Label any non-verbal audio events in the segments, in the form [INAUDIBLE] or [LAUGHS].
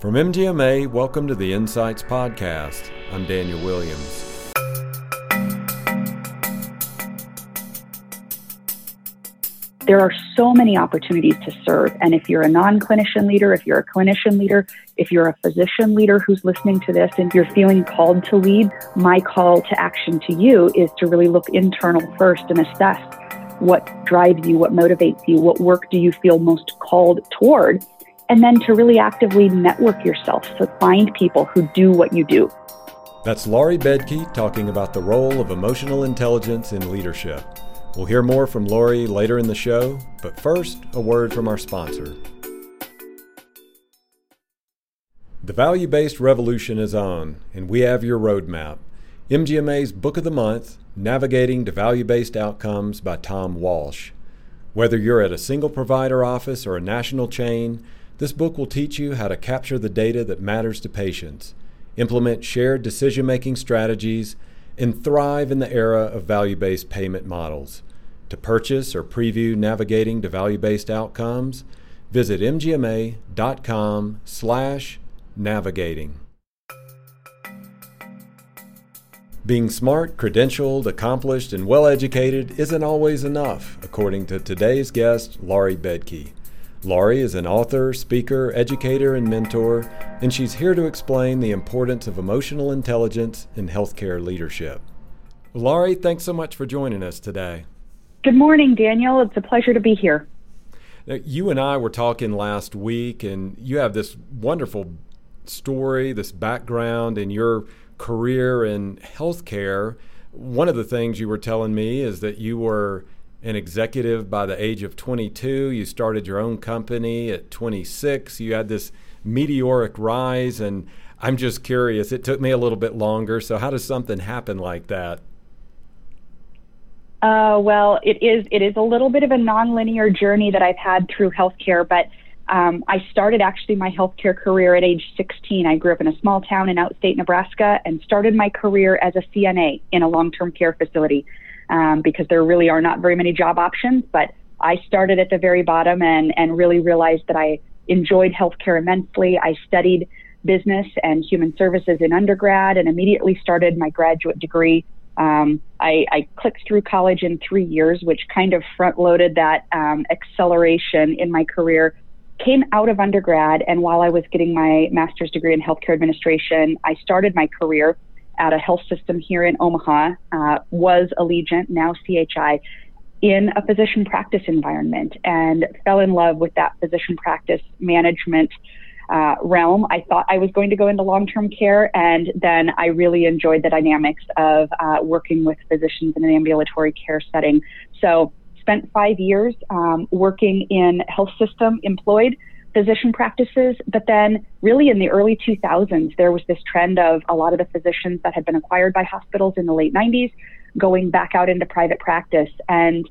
From MGMA, welcome to the Insights Podcast. I'm Daniel Williams. There are so many opportunities to serve. And if you're a non clinician leader, if you're a clinician leader, if you're a physician leader who's listening to this and you're feeling called to lead, my call to action to you is to really look internal first and assess what drives you, what motivates you, what work do you feel most called toward, and then to really actively network yourself. So find people who do what you do. That's Laurie Baedke talking about the role of emotional intelligence in leadership. We'll hear more from Laurie later in the show, but first, a word from our sponsor. The value based revolution is on, and we have your roadmap. MGMA's Book of the Month, Navigating to Value Based Outcomes by Tom Walsh. Whether you're at a single provider office or a national chain, this book will teach you how to capture the data that matters to patients, implement shared decision making strategies, and thrive in the era of value based payment models. To purchase or preview Navigating to Value Based Outcomes, visit mgma.com slash navigating. Being smart, credentialed, accomplished, and well educated isn't always enough, according to today's guest, Laurie Baedke. Laurie is an author, speaker, educator, and mentor, and she's here to explain the importance of emotional intelligence in healthcare leadership. Laurie, thanks so much for joining us today. Good morning, Daniel. It's a pleasure to be here. Now, you and I were talking last week, and you have this wonderful story, this background in your career in healthcare. One of the things you were telling me is that you were an executive by the age of 22. You started your own company at 26. You had this meteoric rise, and I'm just curious. It took me a little bit longer. So, how does something happen like that? Uh, well, it is it is a little bit of a nonlinear journey that I've had through healthcare, but um, I started actually my healthcare career at age 16. I grew up in a small town in outstate Nebraska and started my career as a CNA in a long-term care facility um, because there really are not very many job options. But I started at the very bottom and, and really realized that I enjoyed healthcare immensely. I studied business and human services in undergrad and immediately started my graduate degree. Um, I, I, clicked through college in three years, which kind of front loaded that um, acceleration in my career. Came out of undergrad, and while I was getting my master's degree in healthcare administration, I started my career at a health system here in Omaha, uh, was Alegent, now CHI, in a physician practice environment and fell in love with that physician practice management uh, realm. I thought I was going to go into long term care, and then I really enjoyed the dynamics of uh, working with physicians in an ambulatory care setting. So, spent five years um, working in health system employed physician practices. But then, really, in the early 2000s, there was this trend of a lot of the physicians that had been acquired by hospitals in the late 90s going back out into private practice. And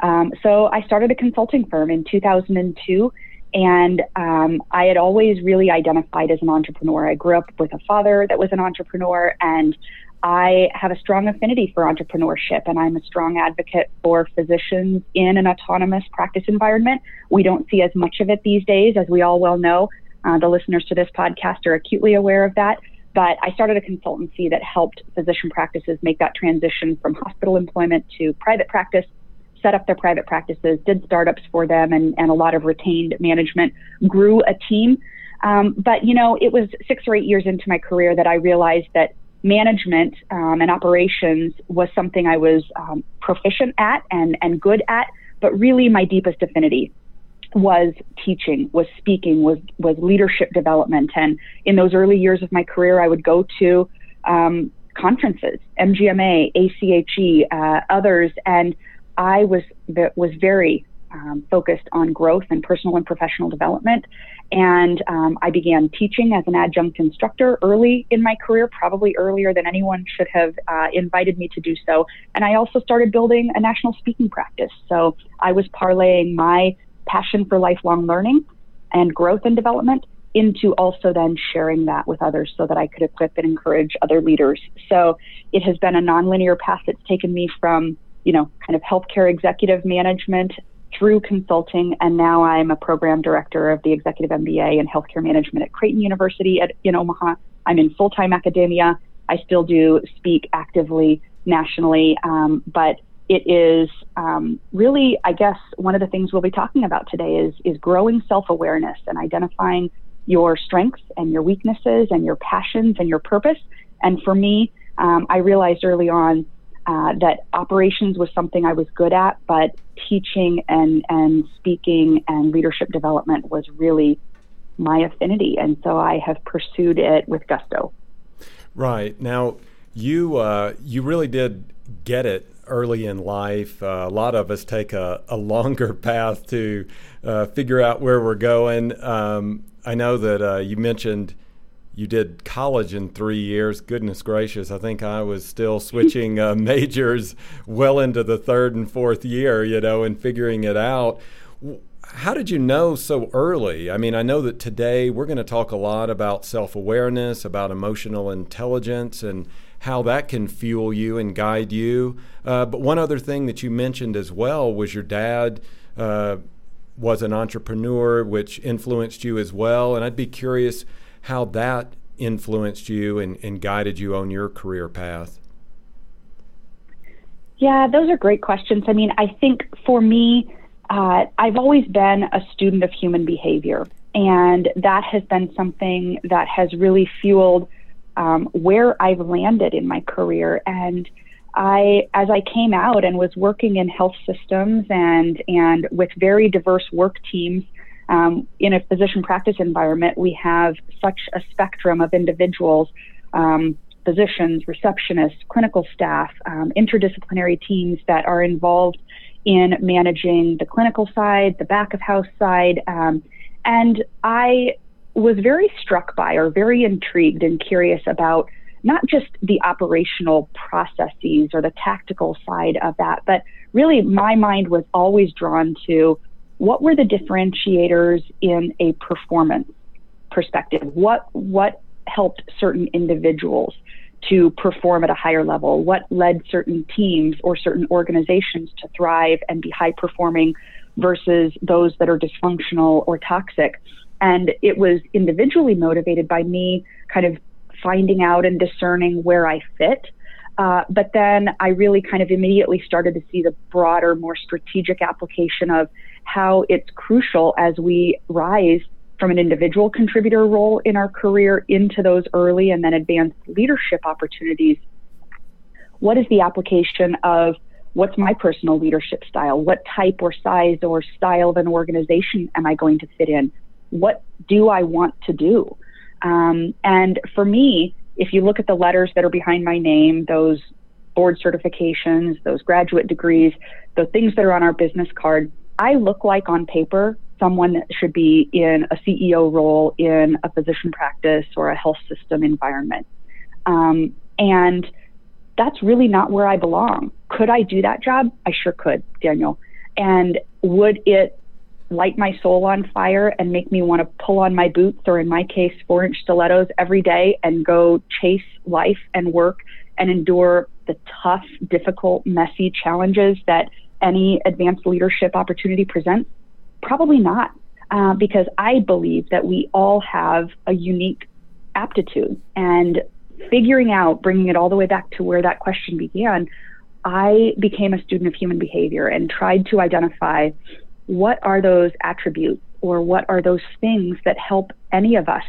um, so I started a consulting firm in 2002. And um, I had always really identified as an entrepreneur. I grew up with a father that was an entrepreneur, and I have a strong affinity for entrepreneurship and I'm a strong advocate for physicians in an autonomous practice environment. We don't see as much of it these days, as we all well know. Uh, the listeners to this podcast are acutely aware of that. But I started a consultancy that helped physician practices make that transition from hospital employment to private practice, set up their private practices, did startups for them, and, and a lot of retained management, grew a team. Um, but, you know, it was six or eight years into my career that I realized that management um, and operations was something I was um, proficient at and, and good at, but really my deepest affinity was teaching, was speaking, was was leadership development. And in those early years of my career, I would go to um, conferences, MGMA, ACHE, uh, others, and I was was very um, focused on growth and personal and professional development. And um, I began teaching as an adjunct instructor early in my career, probably earlier than anyone should have uh, invited me to do so. And I also started building a national speaking practice. So I was parlaying my passion for lifelong learning and growth and development into also then sharing that with others so that I could equip and encourage other leaders. So it has been a nonlinear path that's taken me from, you know, kind of healthcare executive management through consulting, and now I'm a program director of the executive MBA in healthcare management at Creighton University at, in Omaha. I'm in full time academia. I still do speak actively nationally, um, but it is um, really, I guess, one of the things we'll be talking about today is is growing self awareness and identifying your strengths and your weaknesses and your passions and your purpose. And for me, um, I realized early on uh, that operations was something I was good at, but teaching and, and speaking and leadership development was really my affinity. And so I have pursued it with gusto. Right. Now, you, uh, you really did get it early in life. Uh, a lot of us take a, a longer [LAUGHS] path to uh, figure out where we're going. Um, I know that uh, you mentioned you did college in three years. Goodness gracious, I think I was still switching uh, [LAUGHS] majors well into the third and fourth year, you know, and figuring it out. How did you know so early? I mean, I know that today we're going to talk a lot about self awareness, about emotional intelligence, and how that can fuel you and guide you. Uh, but one other thing that you mentioned as well was your dad. Uh, was an entrepreneur, which influenced you as well. And I'd be curious how that influenced you and, and guided you on your career path. Yeah, those are great questions. I mean, I think for me, uh, I've always been a student of human behavior, and that has been something that has really fueled um, where I've landed in my career. And I, as I came out and was working in health systems and and with very diverse work teams, um, in a physician practice environment, we have such a spectrum of individuals. Um, physicians, receptionists, clinical staff, um, interdisciplinary teams that are involved in managing the clinical side, the back of house side. Um, and I was very struck by or very intrigued and curious about not just the operational processes or the tactical side of that, but really my mind was always drawn to what were the differentiators in a performance perspective? What what helped certain individuals to perform at a higher level? What led certain teams or certain organizations to thrive and be high performing versus those that are dysfunctional or toxic? And it was individually motivated by me kind of finding out and discerning where I fit. Uh, but then I really kind of immediately started to see the broader, more strategic application of how it's crucial as we rise from an individual contributor role in our career into those early and then advanced leadership opportunities. What is the application of what's my personal leadership style? What type or size or style of an organization am I going to fit in? What do I want to do? Um, and for me, if you look at the letters that are behind my name, those board certifications, those graduate degrees, the things that are on our business card, I look like on paper someone that should be in a CEO role in a physician practice or a health system environment. Um, and that's really not where I belong. Could I do that job? I sure could, Daniel. And would it light my soul on fire and make me want to pull on my boots, or in my case, four inch stilettos every day and go chase life and work and endure the tough, difficult, messy challenges that any advanced leadership opportunity presents? Probably not, uh, because I believe that we all have a unique aptitude. And figuring out, bringing it all the way back to where that question began, I became a student of human behavior and tried to identify what are those attributes or what are those things that help any of us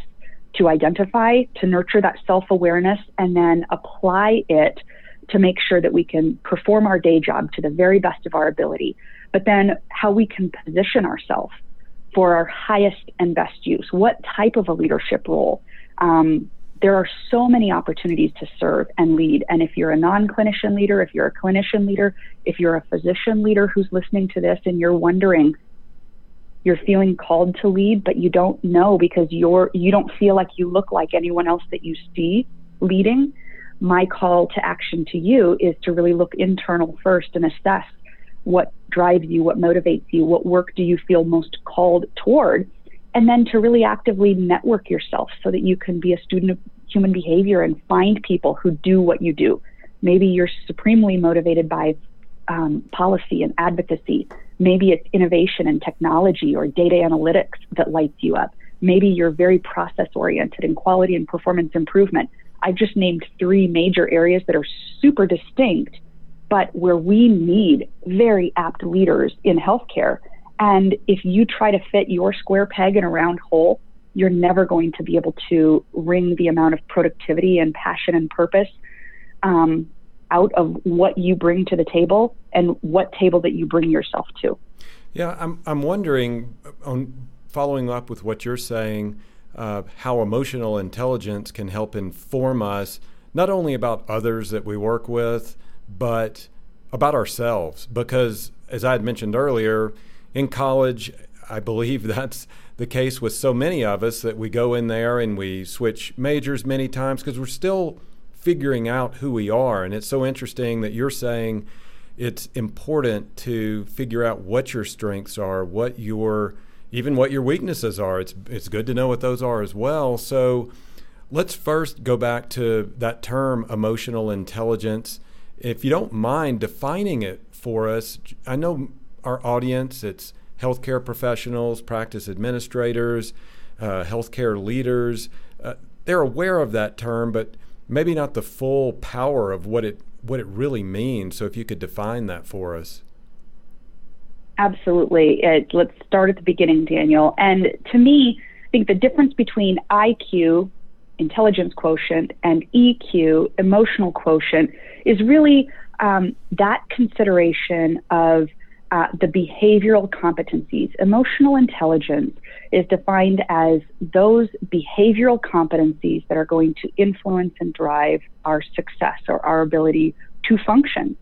to identify, to nurture that self awareness, and then apply it to make sure that we can perform our day job to the very best of our ability, but then how we can position ourselves for our highest and best use. What type of a leadership role? Um, there are so many opportunities to serve and lead. And if you're a non clinician leader, if you're a clinician leader, if you're a physician leader who's listening to this and you're wondering, you're feeling called to lead, but you don't know because you're you don't feel like you look like anyone else that you see leading, my call to action to you is to really look internal first and assess what drives you, what motivates you, what work do you feel most called toward, and then to really actively network yourself so that you can be a student of human behavior and find people who do what you do. Maybe you're supremely motivated by um, policy and advocacy. Maybe it's innovation and technology or data analytics that lights you up. Maybe you're very process oriented in quality and performance improvement. I've just named three major areas that are super distinct, but where we need very apt leaders in healthcare. And if you try to fit your square peg in a round hole, you're never going to be able to wring the amount of productivity and passion and purpose um, out of what you bring to the table and what table that you bring yourself to. Yeah, I'm, I'm wondering, on following up with what you're saying, uh, how emotional intelligence can help inform us not only about others that we work with, but about ourselves. Because as I had mentioned earlier, in college, I believe [LAUGHS] that's the case with so many of us that we go in there and we switch majors many times because we're still figuring out who we are. And it's so interesting that you're saying it's important to figure out what your strengths are, what your even what your weaknesses are. It's it's good to know what those are as well. So let's first go back to that term emotional intelligence. If you don't mind defining it for us, I know our audience it's healthcare professionals, practice administrators, uh, healthcare leaders. Uh, they're aware of that term, but maybe not the full power of what it what it really means. So if you could define that for us. Absolutely. It, let's start at the beginning, Daniel. And to me, I think the difference between IQ, intelligence quotient, and EQ, emotional quotient, is really um, that consideration of uh, the behavioral competencies. Emotional intelligence is defined as those behavioral competencies that are going to influence and drive our success or our ability to function.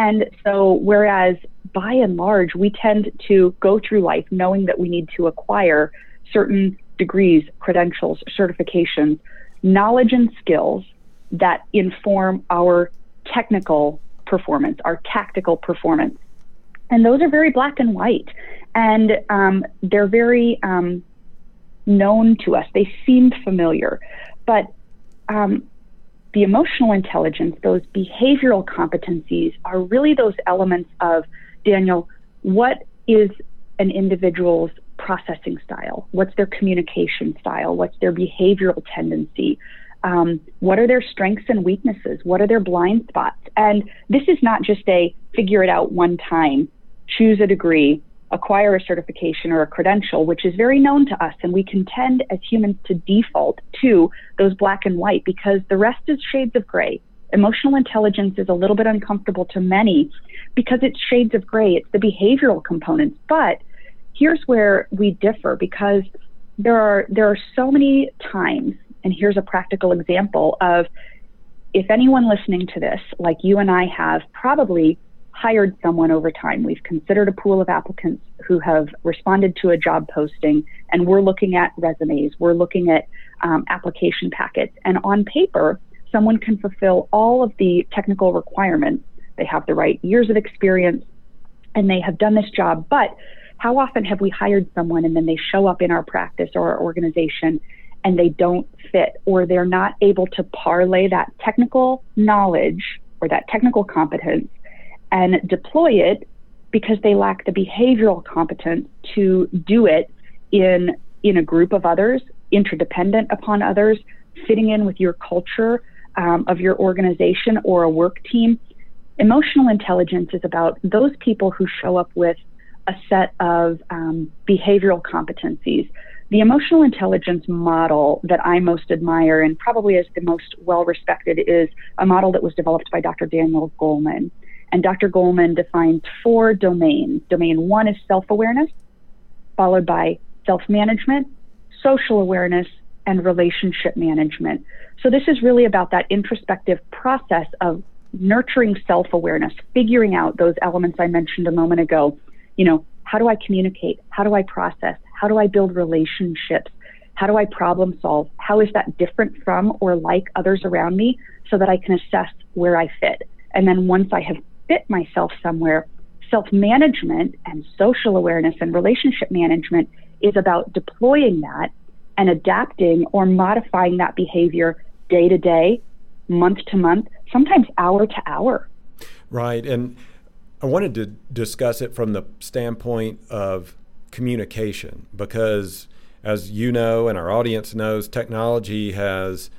And so, whereas by and large, we tend to go through life knowing that we need to acquire certain degrees, credentials, certifications, knowledge, and skills that inform our technical performance, our tactical performance. And those are very black and white. And um, they're very um, known to us. They seem familiar. But um, the emotional intelligence, those behavioral competencies, are really those elements of, Daniel, what is an individual's processing style? What's their communication style? What's their behavioral tendency? Um, what are their strengths and weaknesses? What are their blind spots? And this is not just a figure it out one time choose a degree, acquire a certification or a credential, which is very known to us. And we can tend as humans to default to those black and white because the rest is shades of gray. Emotional intelligence is a little bit uncomfortable to many because it's shades of gray. It's the behavioral components. But here's where we differ because there are there are so many times, and here's a practical example of if anyone listening to this, like you and I have, probably hired someone over time. We've considered a pool of applicants who have responded to a job posting, and we're looking at resumes, we're looking at um, application packets. And on paper, someone can fulfill all of the technical requirements. They have the right years of experience and they have done this job. But how often have we hired someone and then they show up in our practice or our organization and they don't fit or they're not able to parlay that technical knowledge or that technical competence and deploy it because they lack the behavioral competence to do it in in a group of others, interdependent upon others, fitting in with your culture um, of your organization or a work team. Emotional intelligence is about those people who show up with a set of um, behavioral competencies. The emotional intelligence model that I most admire and probably is the most well respected is a model that was developed by Dr. Daniel Goleman. And Dr. Goleman defines four domains. Domain one is self awareness, followed by self management, social awareness, and relationship management. So, this is really about that introspective process of nurturing self awareness, figuring out those elements I mentioned a moment ago. You know, how do I communicate? How do I process? How do I build relationships? How do I problem solve? How is that different from or like others around me so that I can assess where I fit? And then once I have fit myself somewhere. Self management and social awareness and relationship management is about deploying that and adapting or modifying that behavior day to day, month to month, sometimes hour to hour. Right. And I wanted to discuss it from the standpoint of communication because, as you know, and our audience knows, technology has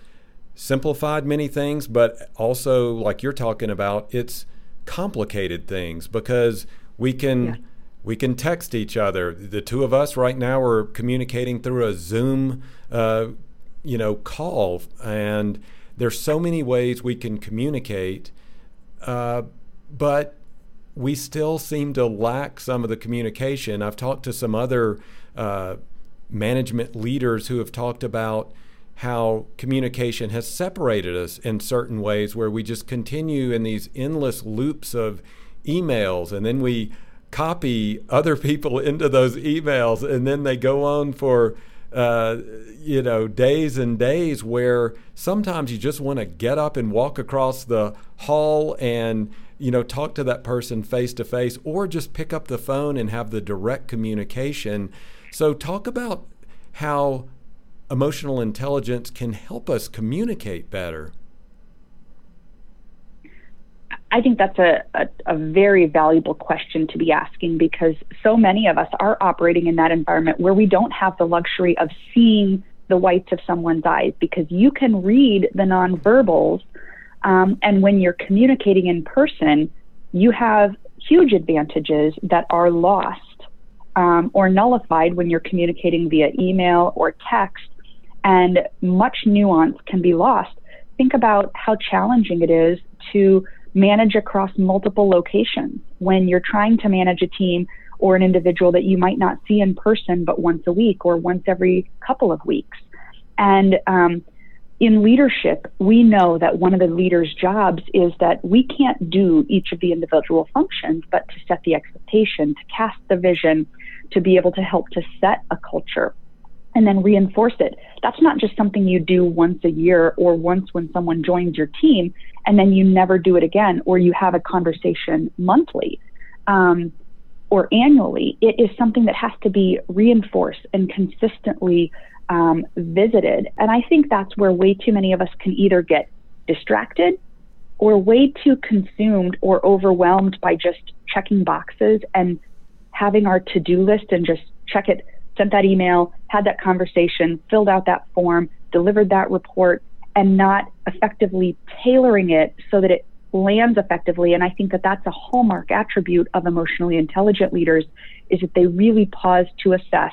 simplified many things, but also, like you're talking about, it's complicated things because we can. Yeah. We can text each other. The two of us right now are communicating through a Zoom, uh, you know, call, and there's so many ways we can communicate, uh, but we still seem to lack some of the communication. I've talked to some other uh, management leaders who have talked about how communication has separated us in certain ways where we just continue in these endless loops of emails and then we copy other people [LAUGHS] into those emails and then they go on for uh, you know days and days where sometimes you just want to get up and walk across the hall and you know, talk to that person face to face or just pick up the phone and have the direct communication. So, talk about how emotional intelligence can help us communicate better. I think that's a, a, a, very valuable question to be asking because so many of us are operating in that environment where we don't have the luxury of seeing the whites of someone's eyes because you can read the nonverbals um, and when you're communicating in person, you have huge advantages that are lost um, or nullified when you're communicating via email or text, and much nuance can be lost. Think about how challenging it is to manage across multiple locations when you're trying to manage a team or an individual that you might not see in person but once a week or once every couple of weeks. And um, in leadership, we know that one of the leader's jobs is that we can't do each of the individual functions, but to set the expectation, to cast the vision, to be able to help to set a culture and then reinforce it. That's not just something you do once a year or once when someone joins your team and then you never do it again or you have a conversation monthly. Um, or annually, it is something that has to be reinforced and consistently um, visited. And I think that's where way too many of us can either get distracted or way too consumed or overwhelmed by just checking boxes and having our to do list and just check it, sent that email, had that conversation, filled out that form, delivered that report, and not effectively tailoring it so that it lands effectively. And I think that that's a hallmark attribute of emotionally intelligent leaders is that they really pause to assess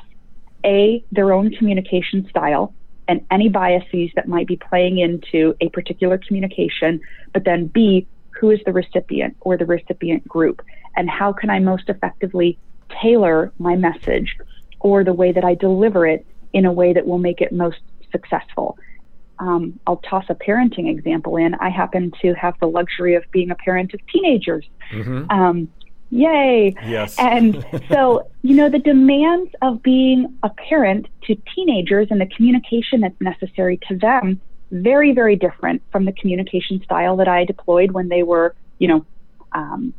a, their own communication style and any biases that might be playing into a particular communication, but then B, who is the recipient or the recipient group, and how can I most effectively tailor my message or the way that I deliver it in a way that will make it most successful. Um, I'll toss a parenting example in. I happen to have the luxury of being a parent of teenagers. Mm-hmm. Um, Yay. Yes. and [LAUGHS] so, you know, the demands of being a parent to teenagers and the communication that's necessary to them, very, very different from the communication style that I deployed when they were, you know, um,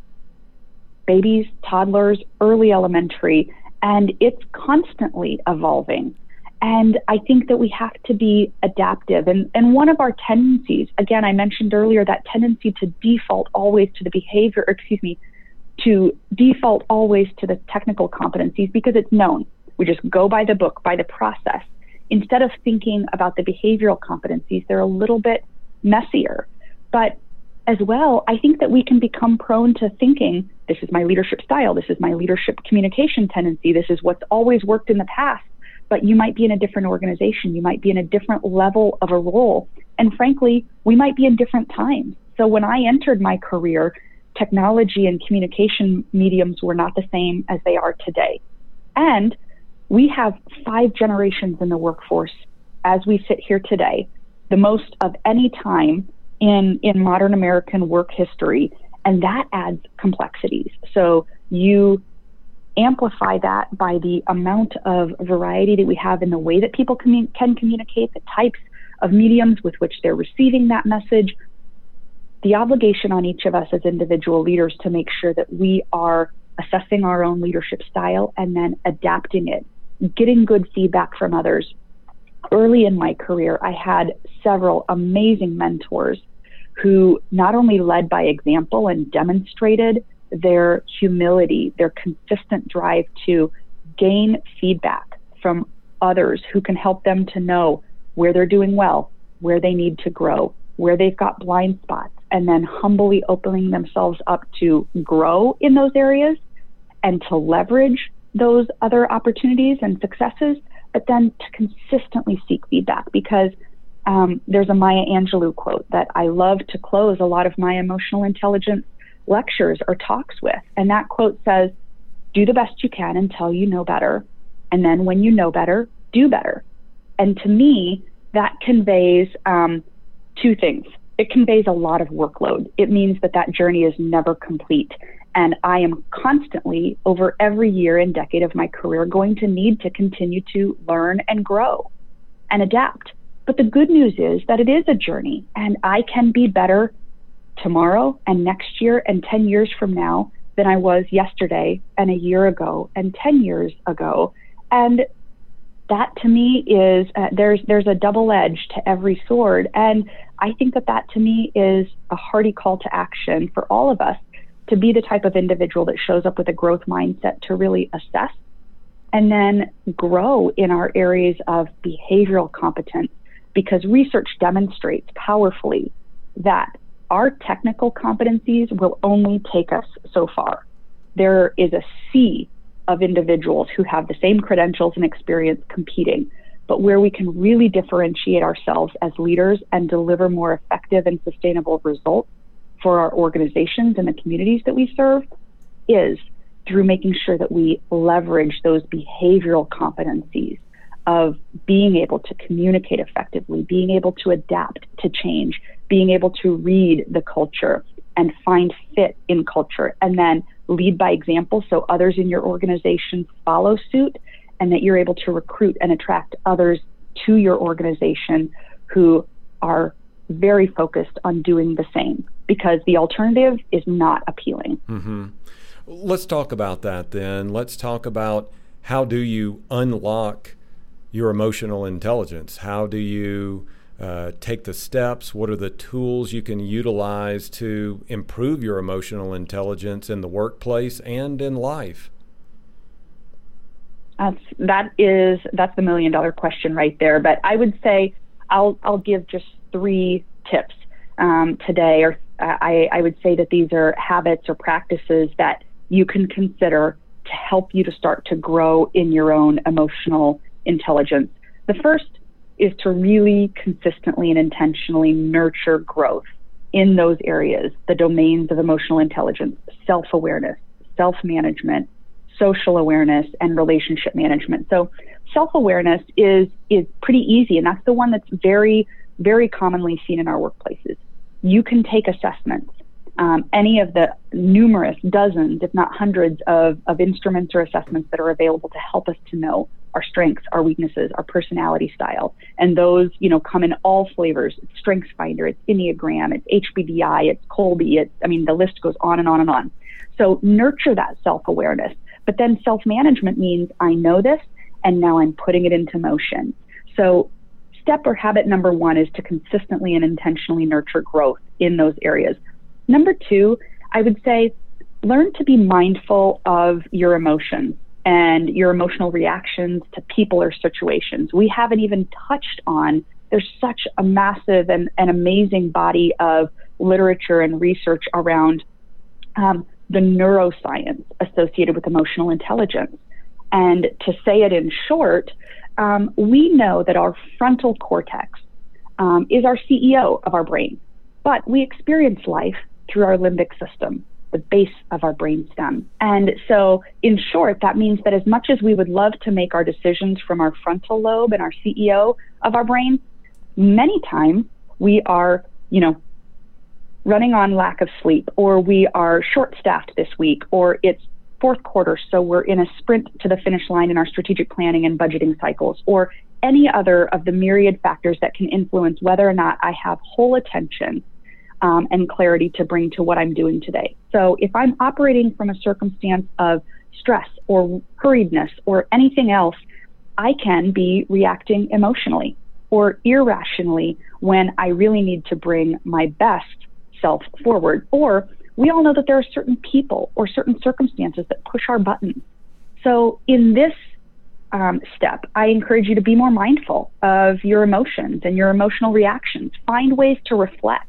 babies, toddlers, early elementary. And it's constantly evolving. And I think that we have to be adaptive. And, and one of our tendencies, again, I mentioned earlier that tendency to default always to the behavior, excuse me, to default always to the technical competencies because it's known. We just go by the book, by the process. Instead of thinking about the behavioral competencies, they're a little bit messier. But as well, I think that we can become prone to thinking this is my leadership style, this is my leadership communication tendency, this is what's always worked in the past. But you might be in a different organization, you might be in a different level of a role. And frankly, we might be in different times. So when I entered my career, technology and communication mediums were not the same as they are today. And we have five generations in the workforce as we sit here today, the most of any time in, in modern American work history. And that adds complexities. So you amplify that by the amount of variety that we have in the way that people commun- can communicate, the types of mediums with which they're receiving that message, the obligation on each of us as individual leaders to make sure that we are assessing our own leadership style and then adapting it, getting good feedback from others. Early in my career, I had several amazing mentors who not only led by example and demonstrated their humility, their consistent drive to gain feedback from others who can help them to know where they're doing well, where they need to grow, where they've got blind spots, and then humbly opening themselves up to grow in those areas and to leverage those other opportunities and successes, but then to consistently seek feedback because um, there's a Maya Angelou quote that I love to close a lot of my emotional intelligence lectures or talks with. And that quote says, Do the best you can until you know better. And then when you know better, do better. And to me, that conveys um, two things. It conveys a lot of workload. It means that that journey is never complete. And I am constantly, over every year and decade of my career, going to need to continue to learn and grow and adapt. But the good news is that it is a journey, and I can be better tomorrow and next year and 10 years from now than I was yesterday and a year ago and 10 years ago. And that to me is uh, there's there's a double edge to every sword and I think that that to me is a hearty call to action for all of us to be the type of individual that shows up with a growth mindset to really assess and then grow in our areas of behavioral competence because research demonstrates powerfully that our technical competencies will only take us so far. There is a sea of individuals who have the same credentials and experience competing, but where we can really differentiate ourselves as leaders and deliver more effective and sustainable results for our organizations and the communities that we serve is through making sure that we leverage those behavioral competencies of being able to communicate effectively, being able to adapt to change, being able to read the culture and find fit in culture, and then lead by example so others in your organization follow suit, and that you're able to recruit and attract others to your organization who are very focused on doing the same because the alternative is not appealing. Mm-hmm. Let's talk about that then. Let's talk about how do you unlock your emotional intelligence? How do you uh, take the steps? What are the tools you can utilize to improve your emotional intelligence in the workplace and in life? That's that is that's the million dollar question right there. But I would say I'll I'll give just three tips um, today, or uh, I, I would say that these are habits or practices that you can consider to help you to start to grow in your own emotional intelligence. The first is to really consistently and intentionally nurture growth in those areas, the domains of emotional intelligence, self awareness, self management, social awareness, and relationship management. So, self awareness is, is pretty easy, and that's the one that's very, very commonly seen in our workplaces. You can take assessments. Um, any of the numerous dozens, if not hundreds, of, of instruments or assessments that are available to help us to know our strengths, our weaknesses, our personality style. And those, you know, come in all flavors. It's Strengths Finder, it's Enneagram, it's HBDI, it's Kolbe, it's, I mean, the list goes on and on and on. So nurture that self awareness. But then self management means I know this and now I'm putting it into motion. So step or habit number one is to consistently and intentionally nurture growth in those areas. Number two, I would say learn to be mindful of your emotions and your emotional reactions to people or situations. We haven't even touched on, there's such a massive and, and amazing body of literature and research around um, the neuroscience associated with emotional intelligence. And to say it in short, um, we know that our frontal cortex um, is our CEO of our brain, but we experience life through our limbic system the base of our brainstem. And so, in short, that means that as much as we would love to make our decisions from our frontal lobe and our CEO of our brain, many times we are, you know, running on lack of sleep, or we are short staffed this week, or it's fourth quarter, so we're in a sprint to the finish line in our strategic planning and budgeting cycles, or any other of the myriad factors that can influence whether or not I have whole attention um, and clarity to bring to what I'm doing today. So if I'm operating from a circumstance of stress or hurriedness or anything else, I can be reacting emotionally or irrationally when I really need to bring my best self forward. Or we all know that there are certain people or certain circumstances that push our buttons. So in this um, step, I encourage you to be more mindful of your emotions and your emotional reactions. Find ways to reflect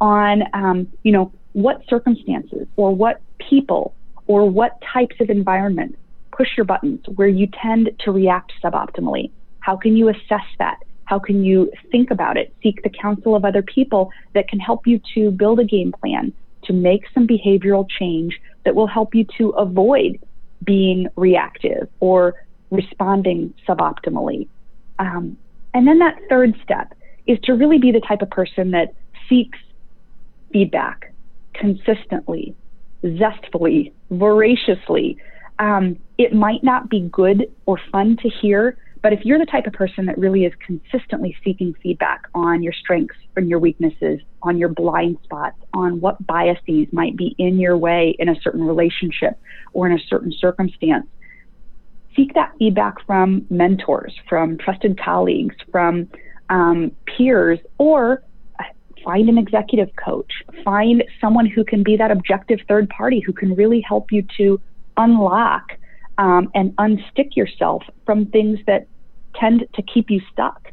on, um, you know, what circumstances or what people or what types of environments push your buttons where you tend to react suboptimally. How can you assess that? How can you think about it? Seek the counsel of other people that can help you to build a game plan, to make some behavioral change that will help you to avoid being reactive or responding suboptimally. Um, and then that third step is to really be the type of person that seeks feedback consistently, zestfully, voraciously. Um, it might not be good or fun to hear, but if you're the type of person that really is consistently seeking feedback on your strengths and your weaknesses, on your blind spots, on what biases might be in your way in a certain relationship or in a certain circumstance, seek that feedback from mentors, from trusted colleagues, from um, peers, or find an executive coach. Find someone who can be that objective third party who can really help you to unlock um, and unstick yourself from things that tend to keep you stuck.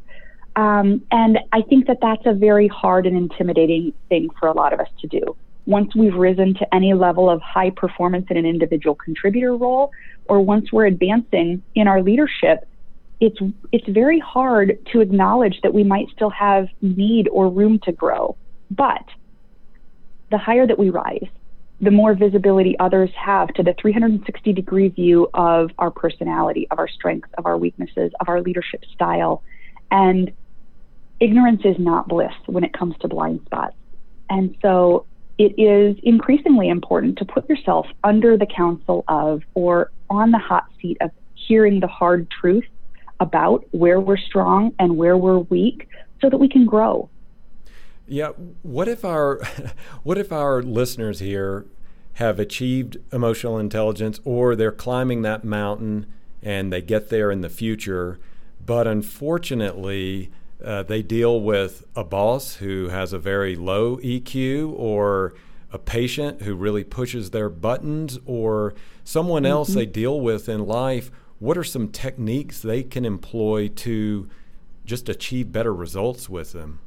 Um, and I think that that's a very hard and intimidating thing for a lot of us to do. Once we've risen to any level of high performance in an individual contributor role, or once we're advancing in our leadership, it's it's very hard to acknowledge that we might still have need or room to grow. But the higher that we rise, the more visibility others have to the 360 degree view of our personality, of our strengths, of our weaknesses, of our leadership style. And ignorance is not bliss when it comes to blind spots. And so it is increasingly important to put yourself under the counsel of or on the hot seat of hearing the hard truth about where we're strong and where we're weak so that we can grow yeah. What if our [LAUGHS] what if our listeners here have achieved emotional intelligence or they're climbing that mountain and they get there in the future, but unfortunately uh, they deal with a boss who has a very low EQ or a patient who really pushes their buttons or someone else mm-hmm. they deal with in life. What are some techniques they can employ to just achieve better results with them?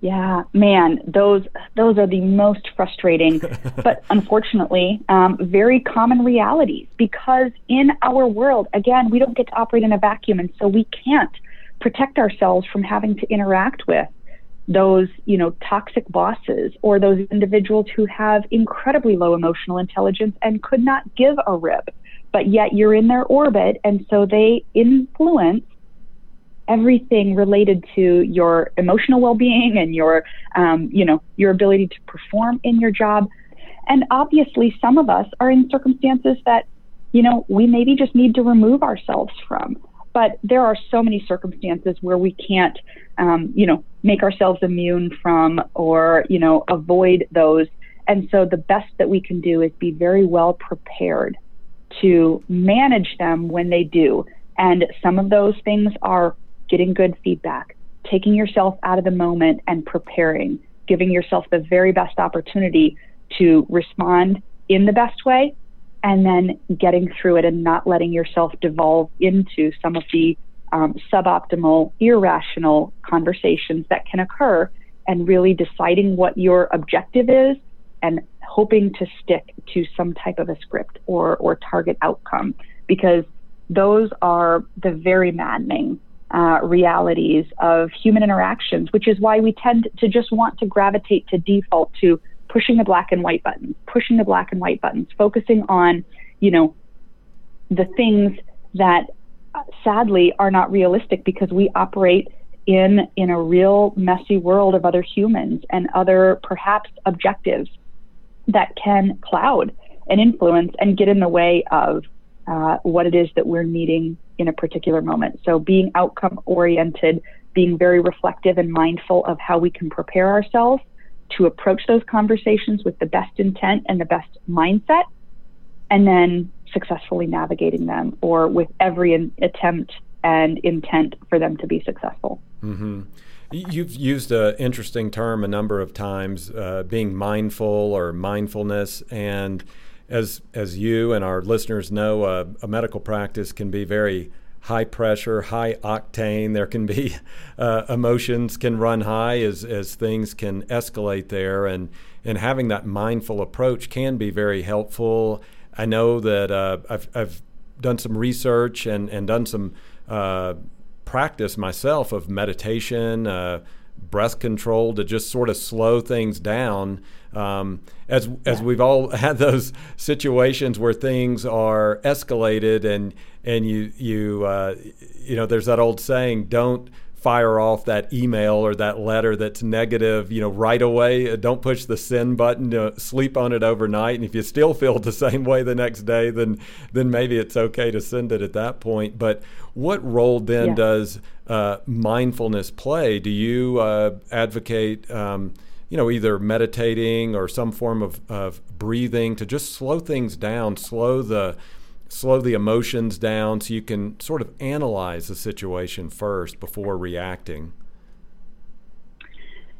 Yeah, man, those those are the most frustrating, [LAUGHS] but unfortunately, um, very common realities. Because in our world, again, we don't get to operate in a vacuum, and so we can't protect ourselves from having to interact with those, you know, toxic bosses or those individuals who have incredibly low emotional intelligence and could not give a rip, but yet you're in their orbit, and so they influence everything related to your emotional well-being and your um, you know your ability to perform in your job. And obviously some of us are in circumstances that you know we maybe just need to remove ourselves from. But there are so many circumstances where we can't um, you know make ourselves immune from or you know avoid those. And so the best that we can do is be very well prepared to manage them when they do. And some of those things are getting good feedback, taking yourself out of the moment and preparing, giving yourself the very best opportunity to respond in the best way, and then getting through it and not letting yourself devolve into some of the um, suboptimal, irrational conversations that can occur, and really deciding what your objective is and hoping to stick to some type of a script or, or target outcome because those are the very maddening uh, realities of human interactions, which is why we tend to just want to gravitate to default to pushing the black and white buttons, pushing the black and white buttons, focusing on, you know, the things that uh, sadly are not realistic because we operate in in a real messy world of other humans and other perhaps objectives that can cloud and influence and get in the way of uh, what it is that we're needing in a particular moment. So being outcome oriented, being very reflective and mindful of how we can prepare ourselves to approach those conversations with the best intent and the best mindset, and then successfully navigating them or with every attempt and intent for them to be successful. Mm-hmm. You've used an interesting term a number of times, uh, being mindful or mindfulness, and as as you and our listeners know, uh, a medical practice can be very high pressure, high octane. There can be [LAUGHS] uh, emotions can run high as as things can escalate there, and and having that mindful approach can be very helpful. I know that uh, I've I've done some research and and done some uh, practice myself of meditation, uh, breath control to just sort of slow things down. Um, as as we've all [LAUGHS] had those situations where things are escalated and and you you uh, you know there's that old saying don't fire off that email or that letter that's negative, you know, right away. Uh, don't push the send button. To sleep on it overnight, and if you still feel the [LAUGHS] same way the next day, then then maybe it's okay to send it at that point. But what role then yeah. does uh, mindfulness play? Do you uh, advocate? Um, you know, either meditating or some form of, of breathing to just slow things down, slow the slow the emotions down so you can sort of analyze the situation first before reacting?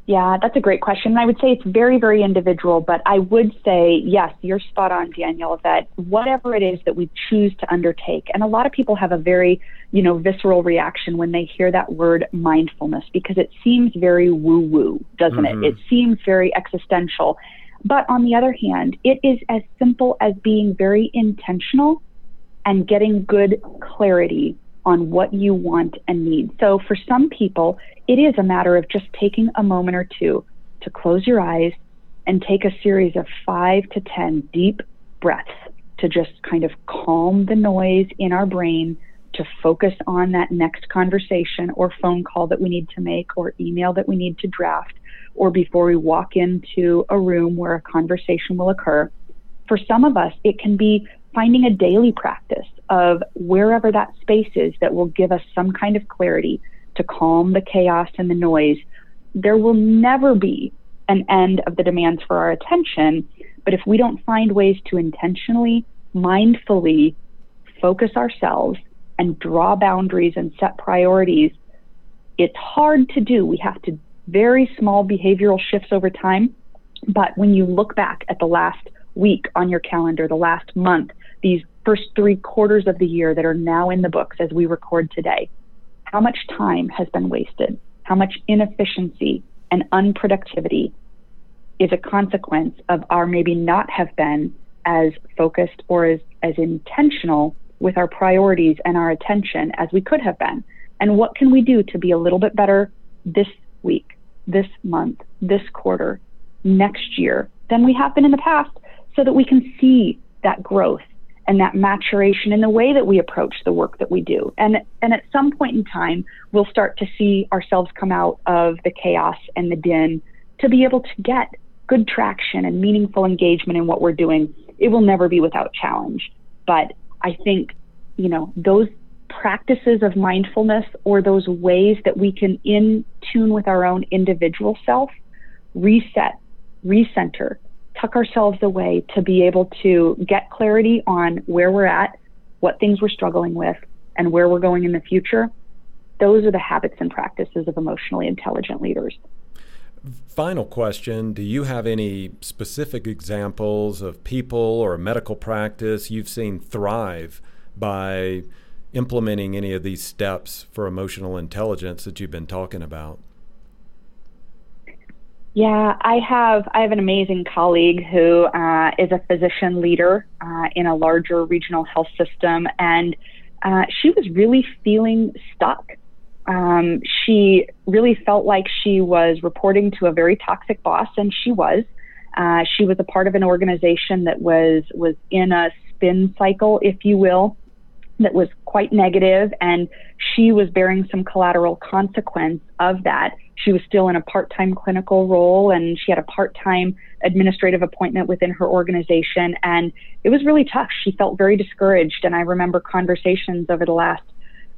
Yeah, that's a great question. I would say it's very, very individual, but I would say, yes, you're spot on, Daniel, that whatever it is that we choose to undertake, and a lot of people have a very, you know, visceral reaction when they hear that word mindfulness because it seems very woo woo, doesn't mm-hmm. it? It seems very existential. But on the other hand, it is as simple as being very intentional and getting good clarity on what you want and need. So for some people, it is a matter of just taking a moment or two to close your eyes and take a series of five to 10 deep breaths to just kind of calm the noise in our brain to focus on that next conversation or phone call that we need to make or email that we need to draft or before we walk into a room where a conversation will occur. For some of us, it can be finding a daily practice of wherever that space is that will give us some kind of clarity to calm the chaos and the noise. There will never be an end of the demands for our attention, but if we don't find ways to intentionally, mindfully focus ourselves and draw boundaries and set priorities, it's hard to do. We have to very small behavioral shifts over time. But when you look back at the last week on your calendar, the last month, these first three quarters of the year that are now in the books as we record today, how much time has been wasted? How much inefficiency and unproductivity is a consequence of our maybe not have been as focused or as, as intentional with our priorities and our attention as we could have been? And what can we do to be a little bit better this week, this month, this quarter, next year than we have been in the past so that we can see that growth and that maturation in the way that we approach the work that we do. And and at some point in time, we'll start to see ourselves come out of the chaos and the din to be able to get good traction and meaningful engagement in what we're doing. It will never be without challenge, but I think you know those practices of mindfulness or those ways that we can in tune with our own individual self reset recenter tuck ourselves away to be able to get clarity on where we're at, what things we're struggling with, and where we're going in the future. Those are the habits and practices of emotionally intelligent leaders. Final question Do you have any specific examples of people or a medical practice you've seen thrive by implementing any of these steps for emotional intelligence that you've been talking about? Yeah, I have. I have an amazing colleague who uh, is a physician leader uh, in a larger regional health system, and uh, she was really feeling stuck. Um, she really felt like she was reporting to a very toxic boss, and she was. Uh, she was a part of an organization that was was in a spin cycle, if you will, that was quite negative, and she was bearing some collateral consequence of that she was still in a part time clinical role and she had a part time administrative appointment within her organization. And it was really tough. She felt very discouraged. And I remember conversations over the last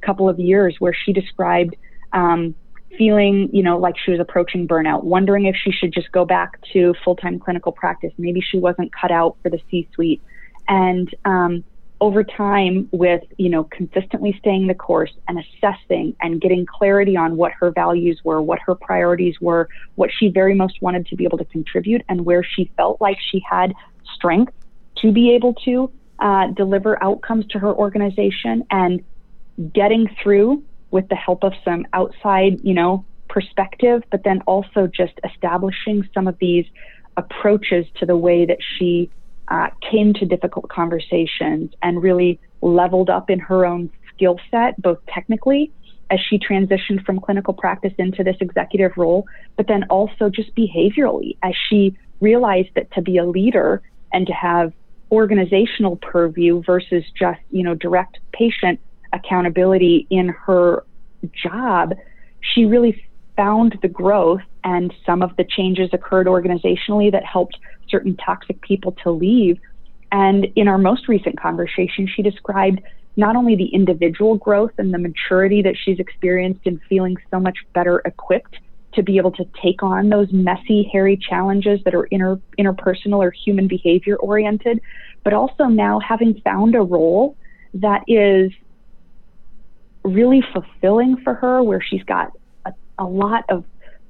couple of years where she described um, feeling, you know, like she was approaching burnout, wondering if she should just go back to full time clinical practice. Maybe she wasn't cut out for the C suite. And um, over time with you know consistently staying the course and assessing and getting clarity on what her values were what her priorities were what she very most wanted to be able to contribute and where she felt like she had strength to be able to uh, deliver outcomes to her organization and getting through with the help of some outside you know perspective but then also just establishing some of these approaches to the way that she uh, came to difficult conversations and really leveled up in her own skill set, both technically as she transitioned from clinical practice into this executive role, but then also just behaviorally as she realized that to be a leader and to have organizational purview versus just, you know, direct patient accountability in her job, she really found the growth and some of the changes occurred organizationally that helped certain toxic people to leave. And in our most recent conversation, she described not only the individual growth and the maturity that she's experienced in feeling so much better equipped to be able to take on those messy, hairy challenges that are inter, interpersonal or human behavior oriented, but also now having found a role that is really fulfilling for her, where she's got a, lot of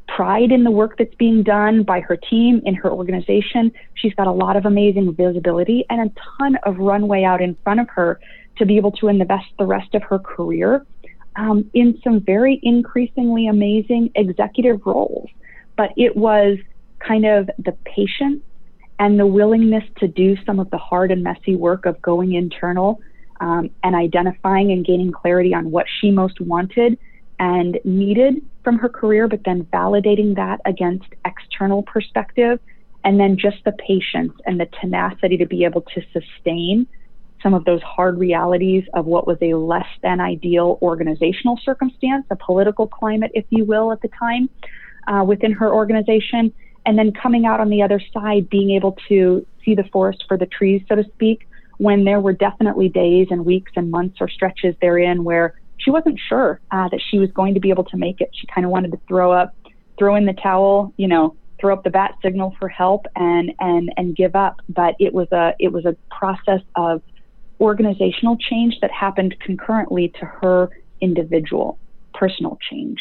pride in the work that's being done by her team in her organization. She's got a lot of amazing visibility and a ton of runway out in front of her to be able to invest the rest of her career um, in some very increasingly amazing executive roles. But it was kind of the patience and the willingness to do some of the hard and messy work of going internal um, and identifying and gaining clarity on what she most wanted and needed from her career, but then validating that against external perspective, and then just the patience and the tenacity to be able to sustain some of those hard realities of what was a less than ideal organizational circumstance, a political climate, if you will, at the time uh, within her organization. And then coming out on the other side, being able to see the forest for the trees, so to speak, when there were definitely days and weeks and months or stretches therein where she wasn't sure uh, that she was going to be able to make it. She kind of wanted to throw up, throw in the towel, you know, throw up the bat signal for help and and and give up. But it was a it was a process of organizational change that happened concurrently to her individual personal change.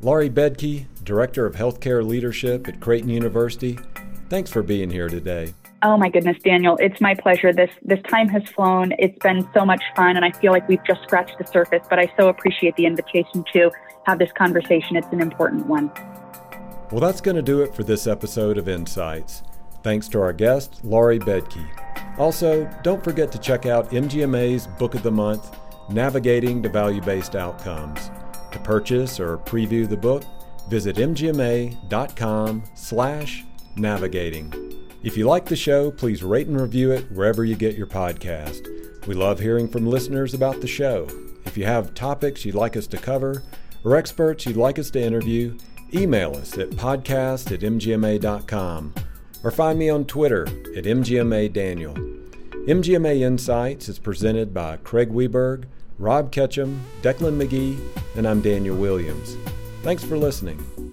Laurie Baedke, Director of Healthcare Leadership at Creighton University, thanks for being here today. Oh my goodness, Daniel, it's my pleasure. This this time has flown. It's been so much fun and I feel like we've just scratched the surface, but I so appreciate the invitation to have this conversation. It's an important one. Well, that's going to do it for this episode of Insights. Thanks to our guest, Laurie Baedke. Also, don't forget to check out MGMA's Book of the Month, Navigating to Value-Based Outcomes. To purchase or preview the book, visit mgma.com slash navigating. If you like the show, please rate and review it wherever you get your podcast. We love hearing from listeners about the show. If you have topics you'd like us to cover or experts you'd like us to interview, email us at podcast at mgma.com or find me on Twitter at mgmadaniel. MGMA Insights is presented by Craig Weberg, Rob Ketchum, Declan McGee, and I'm Daniel Williams. Thanks for listening.